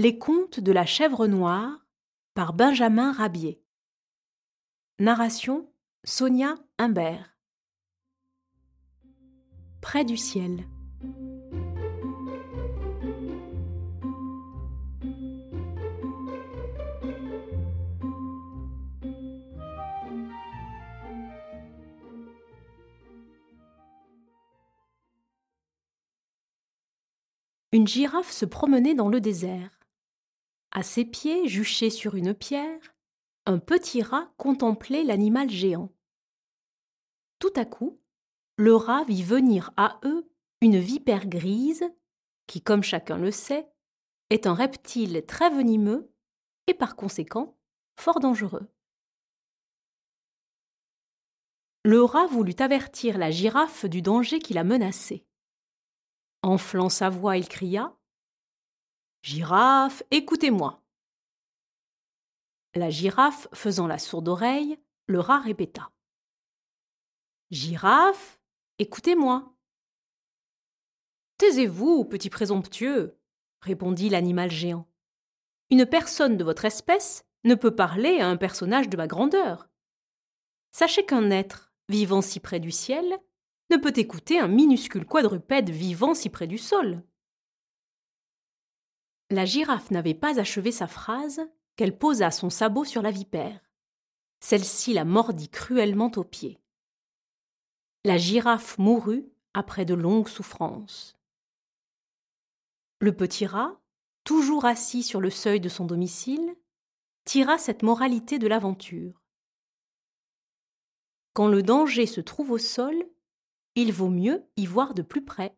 Les contes de la chèvre noire par Benjamin Rabier. Narration Sonia Humbert. Près du ciel. Une girafe se promenait dans le désert. À ses pieds, juché sur une pierre, un petit rat contemplait l'animal géant. Tout à coup, le rat vit venir à eux une vipère grise, qui, comme chacun le sait, est un reptile très venimeux et par conséquent fort dangereux. Le rat voulut avertir la girafe du danger qui la menaçait. Enflant sa voix, il cria Girafe, écoutez-moi. La girafe faisant la sourde oreille, le rat répéta. Girafe, écoutez-moi. Taisez-vous, petit présomptueux, répondit l'animal géant. Une personne de votre espèce ne peut parler à un personnage de ma grandeur. Sachez qu'un être, vivant si près du ciel, ne peut écouter un minuscule quadrupède vivant si près du sol. La girafe n'avait pas achevé sa phrase qu'elle posa son sabot sur la vipère. Celle-ci la mordit cruellement au pied. La girafe mourut après de longues souffrances. Le petit rat, toujours assis sur le seuil de son domicile, tira cette moralité de l'aventure. Quand le danger se trouve au sol, il vaut mieux y voir de plus près.